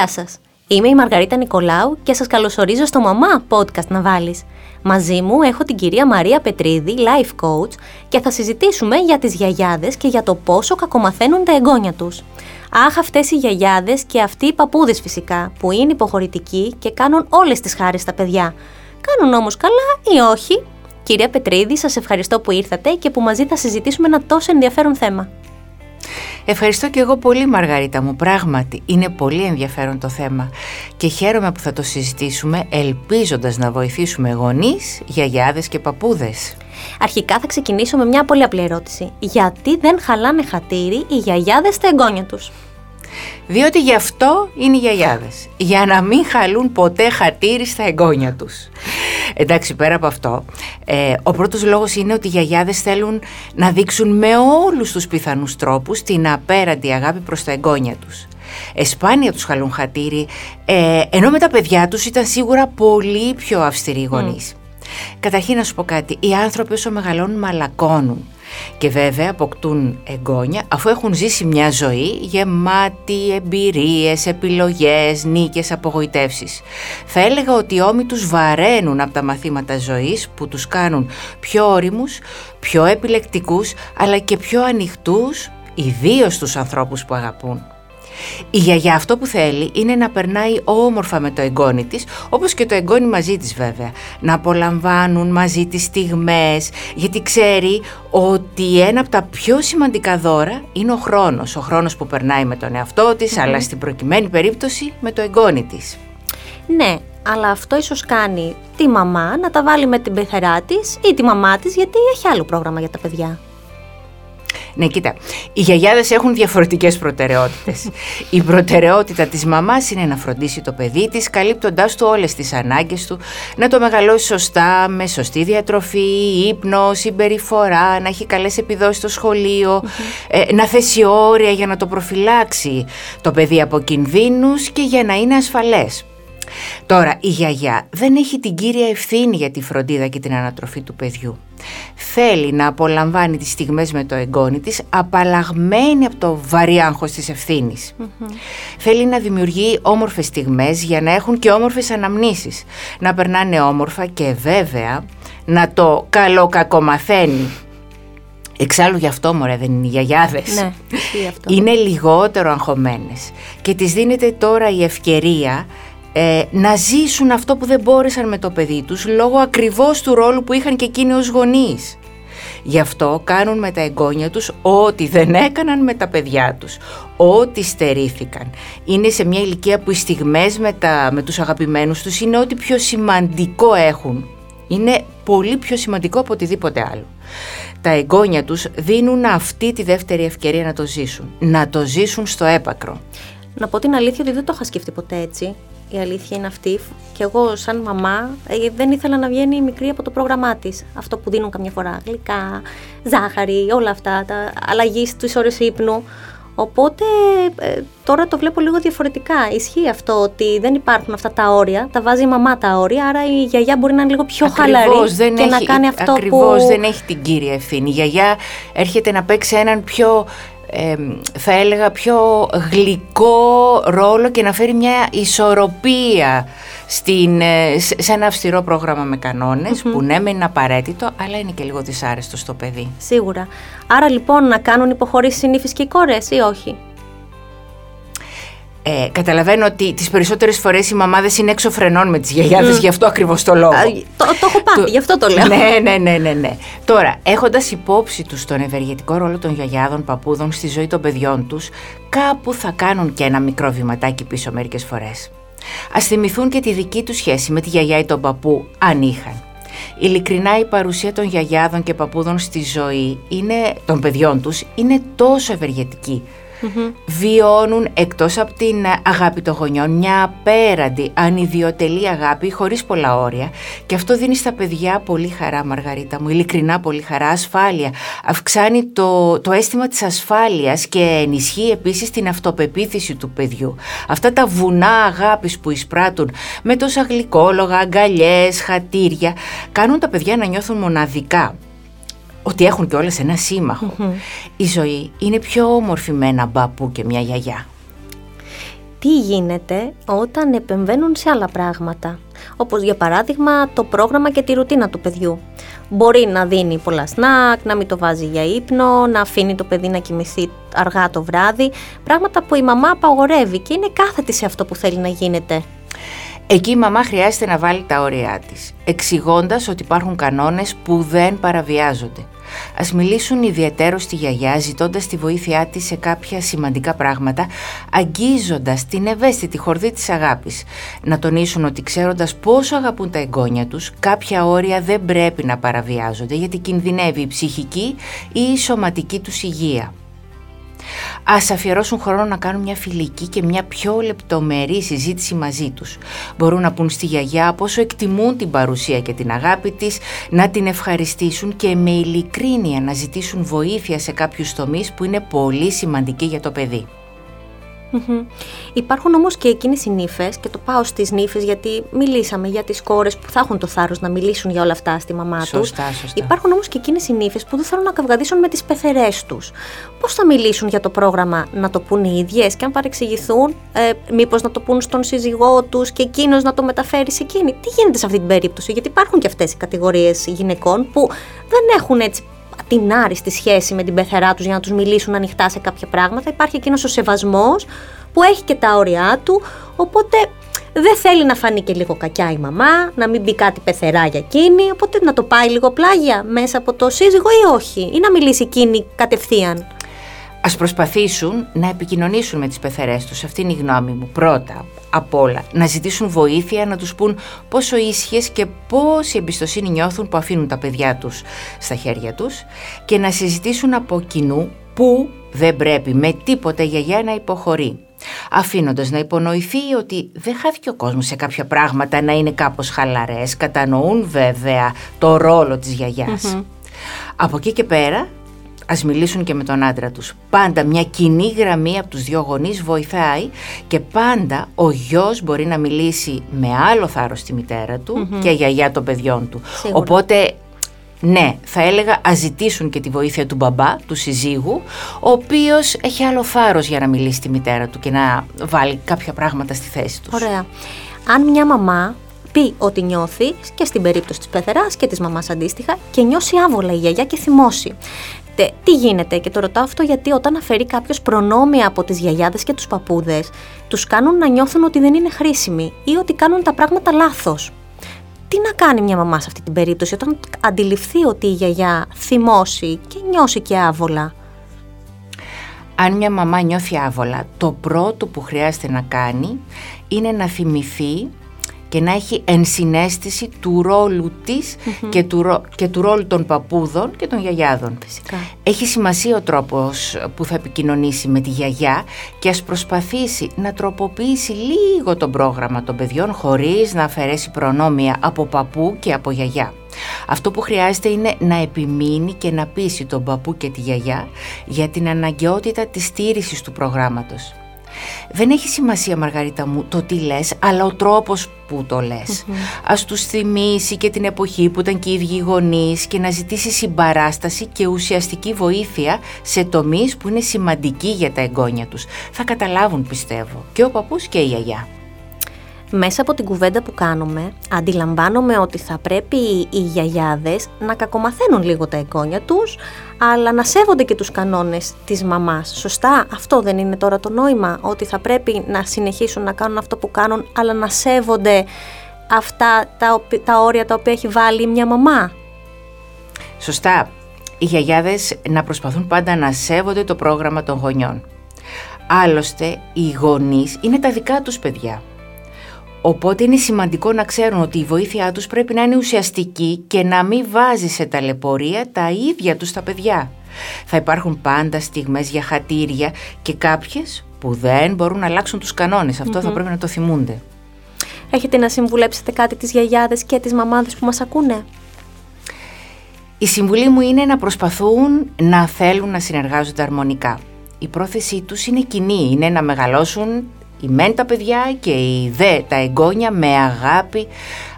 Γεια σας! Είμαι η Μαργαρίτα Νικολάου και σας καλωσορίζω στο Μαμά Podcast να βάλεις. Μαζί μου έχω την κυρία Μαρία Πετρίδη, life coach και θα συζητήσουμε για τις γιαγιάδες και για το πόσο κακομαθαίνουν τα εγγόνια τους. Αχ αυτές οι γιαγιάδες και αυτοί οι παππούδες φυσικά που είναι υποχωρητικοί και κάνουν όλες τις χάρες στα παιδιά. Κάνουν όμως καλά ή όχι; Κυρία Πετρίδη, σας ευχαριστώ που ήρθατε και που μαζί θα συζητήσουμε ένα τόσο ενδιαφέρον θέμα. Ευχαριστώ και εγώ πολύ Μαργαρίτα μου, πράγματι είναι πολύ ενδιαφέρον το θέμα και χαίρομαι που θα το συζητήσουμε ελπίζοντας να βοηθήσουμε γονείς, γιαγιάδες και παππούδες. Αρχικά θα ξεκινήσω με μια πολύ απλή ερώτηση. Γιατί δεν χαλάνε χατήρι οι γιαγιάδες στα εγγόνια τους; Διότι γι' αυτό είναι οι γιαγιάδες. Για να μην χαλούν ποτέ χατήρι στα εγγόνια τους. Εντάξει, πέρα από αυτό, ε, ο πρώτος λόγος είναι ότι οι γιαγιάδες θέλουν να δείξουν με όλους τους πιθανούς τρόπους την απέραντη αγάπη προς τα εγγόνια τους. Εσπάνια τους χαλούν χατήρι, ε, ενώ με τα παιδιά τους ήταν σίγουρα πολύ πιο αυστηροί γονείς. Καταρχήν να σου πω κάτι, οι άνθρωποι όσο μεγαλώνουν μαλακώνουν και βέβαια αποκτούν εγγόνια αφού έχουν ζήσει μια ζωή γεμάτη εμπειρίες, επιλογές, νίκες, απογοητεύσεις. Θα έλεγα ότι οι ώμοι τους βαραίνουν από τα μαθήματα ζωής που τους κάνουν πιο όριμους, πιο επιλεκτικούς αλλά και πιο ανοιχτούς ιδίως τους ανθρώπους που αγαπούν. Η γιαγιά αυτό που θέλει είναι να περνάει όμορφα με το εγγόνι της, όπως και το εγγόνι μαζί της βέβαια. Να απολαμβάνουν μαζί τις στιγμές, γιατί ξέρει ότι ένα από τα πιο σημαντικά δώρα είναι ο χρόνος. Ο χρόνος που περνάει με τον εαυτό της, αλλά στην προκειμένη περίπτωση με το εγγόνι της. Ναι, αλλά αυτό ίσως κάνει τη μαμά να τα βάλει με την πεθερά της ή τη μαμά της γιατί έχει άλλο πρόγραμμα για τα παιδιά. Ναι, κοίτα, οι γιαγιάδες έχουν διαφορετικές προτεραιότητες. Η προτεραιότητα της μαμάς είναι να φροντίσει το παιδί της, καλύπτοντάς του όλες τις ανάγκες του, να το μεγαλώσει σωστά, με σωστή διατροφή, ύπνο, συμπεριφορά, να έχει καλές επιδόσεις στο σχολείο, ε, να θέσει όρια για να το προφυλάξει το παιδί από κινδύνους και για να είναι ασφαλές. Τώρα, η γιαγιά δεν έχει την κύρια ευθύνη για τη φροντίδα και την ανατροφή του παιδιού. Θέλει να απολαμβάνει τις στιγμές με το εγγόνι της απαλλαγμένη από το βαρύ άγχος της ευθυνης Θέλει να δημιουργεί όμορφες στιγμές για να έχουν και όμορφες αναμνήσεις. Να περνάνε όμορφα και βέβαια να το καλοκακομαθαίνει Εξάλλου γι' αυτό μωρέ δεν είναι οι γιαγιάδες. Ναι, αυτό. Είναι λιγότερο αγχωμένες και τις δίνεται τώρα η ευκαιρία ε, να ζήσουν αυτό που δεν μπόρεσαν με το παιδί τους λόγω ακριβώς του ρόλου που είχαν και εκείνοι ως γονείς. Γι' αυτό κάνουν με τα εγγόνια τους ό,τι δεν έκαναν με τα παιδιά τους, ό,τι στερήθηκαν. Είναι σε μια ηλικία που οι στιγμές με, τα, με τους αγαπημένους τους είναι ό,τι πιο σημαντικό έχουν. Είναι πολύ πιο σημαντικό από οτιδήποτε άλλο. Τα εγγόνια τους δίνουν αυτή τη δεύτερη ευκαιρία να το ζήσουν. Να το ζήσουν στο έπακρο. Να πω την αλήθεια ότι δεν το είχα σκεφτεί ποτέ έτσι η αλήθεια είναι αυτή. Και εγώ, σαν μαμά, ε, δεν ήθελα να βγαίνει η μικρή από το πρόγραμμά της. Αυτό που δίνουν καμιά φορά. Γλυκά, ζάχαρη, όλα αυτά. Τα αλλαγή στις ώρες ύπνου. Οπότε ε, τώρα το βλέπω λίγο διαφορετικά. Ισχύει αυτό ότι δεν υπάρχουν αυτά τα όρια. Τα βάζει η μαμά τα όρια. Άρα η γιαγιά μπορεί να είναι λίγο πιο χαλαρή δεν και έχει, να κάνει αυτό ακριβώς, δεν έχει την κύρια ευθύνη. Η γιαγιά έρχεται να παίξει έναν πιο θα έλεγα πιο γλυκό ρόλο και να φέρει μια ισορροπία στην, ε, σε ένα αυστηρό πρόγραμμα με κανονες που ναι είναι απαραίτητο αλλά είναι και λίγο δυσάρεστο στο παιδί. Σίγουρα. Άρα λοιπόν να κάνουν υποχωρήσεις οι και οι κόρες ή όχι; Ε, καταλαβαίνω ότι τις περισσότερες φορές οι μαμάδες είναι έξω φρενών με τις γιαγιάδες, γι' αυτό ακριβώς το λόγο. το, το έχω πάθει, γι' αυτό το λέω. Ναι, ναι, ναι, ναι. ναι. Τώρα, έχοντας υπόψη τους τον ευεργετικό ρόλο των γιαγιάδων παππούδων στη ζωή των παιδιών τους, κάπου θα κάνουν και ένα μικρό βηματάκι πίσω μερικές φορές. Α θυμηθούν και τη δική τους σχέση με τη γιαγιά ή τον παππού, αν είχαν. Ειλικρινά η παρουσία των γιαγιάδων και παππούδων στη ζωή είναι, των παιδιών τους είναι τόσο ευεργετική βιώνουν εκτός από την αγάπη των γονιών μια απέραντη ανιδιοτελή αγάπη χωρίς πολλά όρια και αυτό δίνει στα παιδιά πολύ χαρά Μαργαρίτα μου, ειλικρινά πολύ χαρά, ασφάλεια. Αυξάνει το, το αίσθημα της ασφάλειας και ενισχύει επίσης την αυτοπεποίθηση του παιδιού. Αυτά τα βουνά αγάπης που εισπράττουν με τόσα γλυκόλογα, αγκαλιές, χατήρια κάνουν τα παιδιά να νιώθουν μοναδικά ότι έχουν και όλες ένα Η ζωή είναι πιο όμορφη με ένα μπαπού και μια γιαγιά. τι γίνεται όταν επεμβαίνουν σε άλλα πράγματα; Όπως για παράδειγμα το πρόγραμμα και τη ρουτίνα του παιδιού. Μπορεί να δίνει πολλά σνακ, να μην το βάζει για ύπνο, να αφήνει το παιδί να κοιμηθεί αργά το βράδυ. Πράγματα που η μαμά απαγορεύει και είναι κάθετη σε αυτό που θέλει να γίνεται. Εκεί η μαμά χρειάζεται να βάλει τα όρια της, εξηγώντας ότι υπάρχουν κανόνες που δεν παραβιάζονται. Ας μιλήσουν ιδιαίτερο στη γιαγιά ζητώντας τη βοήθειά της σε κάποια σημαντικά πράγματα, αγγίζοντας την ευαίσθητη χορδή της αγάπης. Να τονίσουν ότι ξέροντας πόσο αγαπούν τα εγγόνια τους, κάποια όρια δεν πρέπει να παραβιάζονται γιατί κινδυνεύει η ψυχική ή η σωματική τους υγεία. Ας αφιερώσουν χρόνο να κάνουν μια φιλική και μια πιο λεπτομερή συζήτηση μαζί τους. Μπορούν να πούν στη γιαγιά πόσο εκτιμούν την παρουσία και την αγάπη της, να την ευχαριστήσουν και με ειλικρίνεια να ζητήσουν βοήθεια σε κάποιους τομείς που είναι πολύ σημαντικοί για το παιδί. Υπάρχουν όμως και εκείνες οι νύφες και το πάω στις νύφες γιατί μιλήσαμε για τις κόρες που θα έχουν το θάρρος να μιλήσουν για όλα αυτά στη μαμά σωστά, τους. Σωστά. Υπάρχουν όμως και εκείνες οι νύφες που δεν θέλουν να καυγαδίσουν με τις πεθερές τους. Πώς θα μιλήσουν για το πρόγραμμα να το πούν οι ίδιες και αν παρεξηγηθούν ε, μήπως να το πούν στον σύζυγό τους και εκείνος να το μεταφέρει σε εκείνη. Τι γίνεται σε αυτή την περίπτωση γιατί υπάρχουν και αυτές οι κατηγορίες γυναικών που δεν έχουν έτσι την άριστη σχέση με την πεθερά τους για να τους μιλήσουν ανοιχτά σε κάποια πράγματα. Υπάρχει εκείνος ο σεβασμός που έχει και τα όρια του, οπότε δεν θέλει να φανεί και λίγο κακιά η μαμά, να μην μπει κάτι πεθερά για εκείνη, οπότε να το πάει λίγο πλάγια μέσα από το σύζυγο ή όχι, ή να μιλήσει εκείνη κατευθείαν. Ας προσπαθήσουν να επικοινωνήσουν με τις πεθερές τους, αυτή είναι η γνώμη μου, πρώτα απ' όλα. Να ζητήσουν βοήθεια, να τους πούν πόσο ίσχυες και πόση εμπιστοσύνη νιώθουν που αφήνουν τα παιδιά τους στα χέρια τους και να συζητήσουν από κοινού που δεν πρέπει με τίποτα η γιαγιά να υποχωρεί. Αφήνοντας να υπονοηθεί ότι δεν χάθηκε ο κόσμος σε κάποια πράγματα να είναι κάπως χαλαρές, κατανοούν βέβαια το ρόλο της γιαγιας Από εκεί και πέρα ας μιλήσουν και με τον άντρα τους. Πάντα μια κοινή γραμμή από τους δυο γονείς βοηθάει και πάντα ο γιος μπορεί να μιλήσει με άλλο θάρρος στη μητέρα του και γιαγιά των παιδιών του. Οπότε ναι, θα έλεγα ας ζητήσουν και τη βοήθεια του μπαμπά, του συζύγου, ο οποίος έχει άλλο θάρρος για να μιλήσει στη μητέρα του και να βάλει κάποια πράγματα στη θέση τους. Ωραία. Αν μια μαμά πει ότι νιώθει και στην περίπτωση της πεθεράς και της μαμάς αντίστοιχα και νιώσει άβολα η γιαγιά και θυμώσει τι γίνεται, και το ρωτάω αυτό γιατί όταν αφαιρεί κάποιος προνόμια από τις γιαγιάδες και τους παππούδες, τους κάνουν να νιώθουν ότι δεν είναι χρήσιμοι ή ότι κάνουν τα πράγματα λάθος. Τι να κάνει μια μαμά σε αυτή την περίπτωση όταν αντιληφθεί ότι η γιαγιά θυμώσει και νιώσει και άβολα; Αν μια μαμά νιώθει άβολα, το πρώτο που χρειάζεται να κάνει είναι να θυμηθεί και να έχει ενσυναίσθηση του ρόλου της και, του, και του ρόλου των παππούδων και των γιαγιάδων. Φυσικά. Έχει σημασία ο τρόπος που θα επικοινωνήσει με τη γιαγιά και ας προσπαθήσει να τροποποιήσει λίγο το πρόγραμμα των παιδιών χωρίς να αφαιρέσει προνόμια από παππού και από γιαγιά. Αυτό που χρειάζεται είναι να επιμείνει και να πείσει τον παππού και τη γιαγιά για την αναγκαιότητα της στήρησης του προγράμματος. Δεν έχει σημασία Μαργαρίτα μου το τι λες, αλλά ο τρόπος που το λες. Mm-hmm. Ας τους θυμίσει και την εποχή που ήταν και οι ίδιοι γονείς και να ζητήσει συμπαράσταση και ουσιαστική βοήθεια σε τομείς που είναι σημαντικοί για τα εγγόνια τους. Θα καταλάβουν πιστεύω και ο παππούς και η γιαγιά. Μέσα από την κουβέντα που κάνουμε, αντιλαμβάνομαι ότι θα πρέπει οι γιαγιάδες να κακομαθαίνουν λίγο τα εγγόνια τους, αλλά να σέβονται και τους κανόνες της μαμάς. Σωστά, αυτό δεν είναι τώρα το νόημα, ότι θα πρέπει να συνεχίσουν να κάνουν αυτό που κάνουν, αλλά να σέβονται αυτά τα, τα όρια τα οποία έχει βάλει μια μαμά. Σωστά. Οι γιαγιάδες να προσπαθούν πάντα να σέβονται το πρόγραμμα των γονιών. Άλλωστε, οι γονείς είναι τα δικά τους παιδιά. Οπότε είναι σημαντικό να ξέρουν ότι η βοήθειά τους πρέπει να είναι ουσιαστική και να μην βάζει σε ταλαιπωρία τα ίδια τους τα παιδιά. Θα υπάρχουν πάντα στιγμές για χατήρια και κάποιες που δεν μπορούν να αλλάξουν τους κανόνες. θα πρέπει να το θυμούνται. Έχετε να συμβουλέψετε κάτι τις γιαγιάδες και τις μαμάδες που μας ακούνε; Η συμβουλή μου είναι να προσπαθούν να θέλουν να συνεργάζονται αρμονικά. Η πρόθεσή τους είναι κοινή, είναι να μεγαλώσουν οι μεν τα παιδιά και οι δε τα εγγόνια με αγάπη,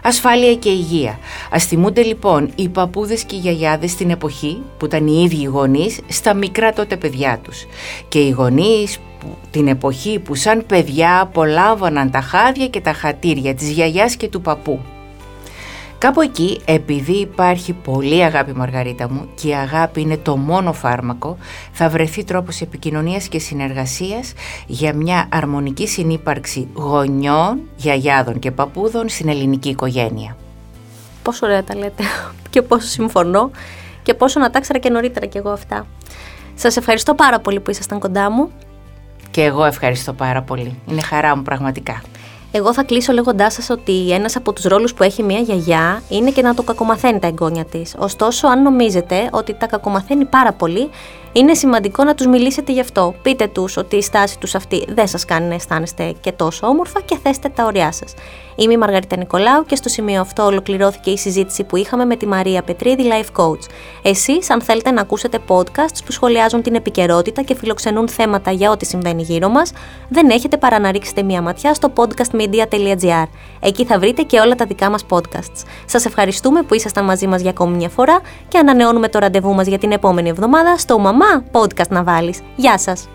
ασφάλεια και υγεία. Ας θυμούνται λοιπόν οι παππούδες και οι γιαγιάδες στην εποχή που ήταν οι ίδιοι γονείς στα μικρά τότε παιδιά τους. Και οι γονείς που, την εποχή που σαν παιδιά απολάβαναν τα χάδια και τα χατήρια της γιαγιάς και του παππού. Κάπου εκεί, επειδή υπάρχει πολύ αγάπη Μαργαρίτα μου και η αγάπη είναι το μόνο φάρμακο, θα βρεθεί τρόπος επικοινωνίας και συνεργασίας για μια αρμονική συνύπαρξη γονιών, γιαγιάδων και παππούδων στην ελληνική οικογένεια. Πόσο ωραία τα λέτε και πόσο συμφωνώ και πόσο να τα ήξερα και νωρίτερα κι εγώ αυτά. Σας ευχαριστώ πάρα πολύ που ήσασταν κοντά μου. Και εγώ ευχαριστώ πάρα πολύ. Είναι χαρά μου πραγματικά. Εγώ θα κλείσω λέγοντάς σας ότι ένας από τους ρόλους που έχει μια γιαγιά είναι και να το κακομαθαίνει τα εγγόνια της. Ωστόσο, αν νομίζετε ότι τα κακομαθαίνει πάρα πολύ, είναι σημαντικό να τους μιλήσετε γι' αυτό. Πείτε τους ότι η στάση τους αυτή δεν σας κάνει να αισθάνεστε και τόσο όμορφα και θέστε τα ωριά σας. Είμαι η Μαργαρίτα Νικολάου και στο σημείο αυτό ολοκληρώθηκε η συζήτηση που είχαμε με τη Μαρία Πετρίδη, Life Coach. Εσείς, αν θέλετε να ακούσετε podcasts που σχολιάζουν την επικαιρότητα και φιλοξενούν θέματα για ό,τι συμβαίνει γύρω μας, δεν έχετε παρά να ρίξετε μία ματιά στο podcastmedia.gr. Εκεί θα βρείτε και όλα τα δικά μας podcasts. Σας ευχαριστούμε που ήσασταν μαζί μας για ακόμη μια φορά και ανανεώνουμε το ραντεβού μας για την επόμενη εβδομάδα στο Μαμά Podcast να βάλεις. Γεια σας!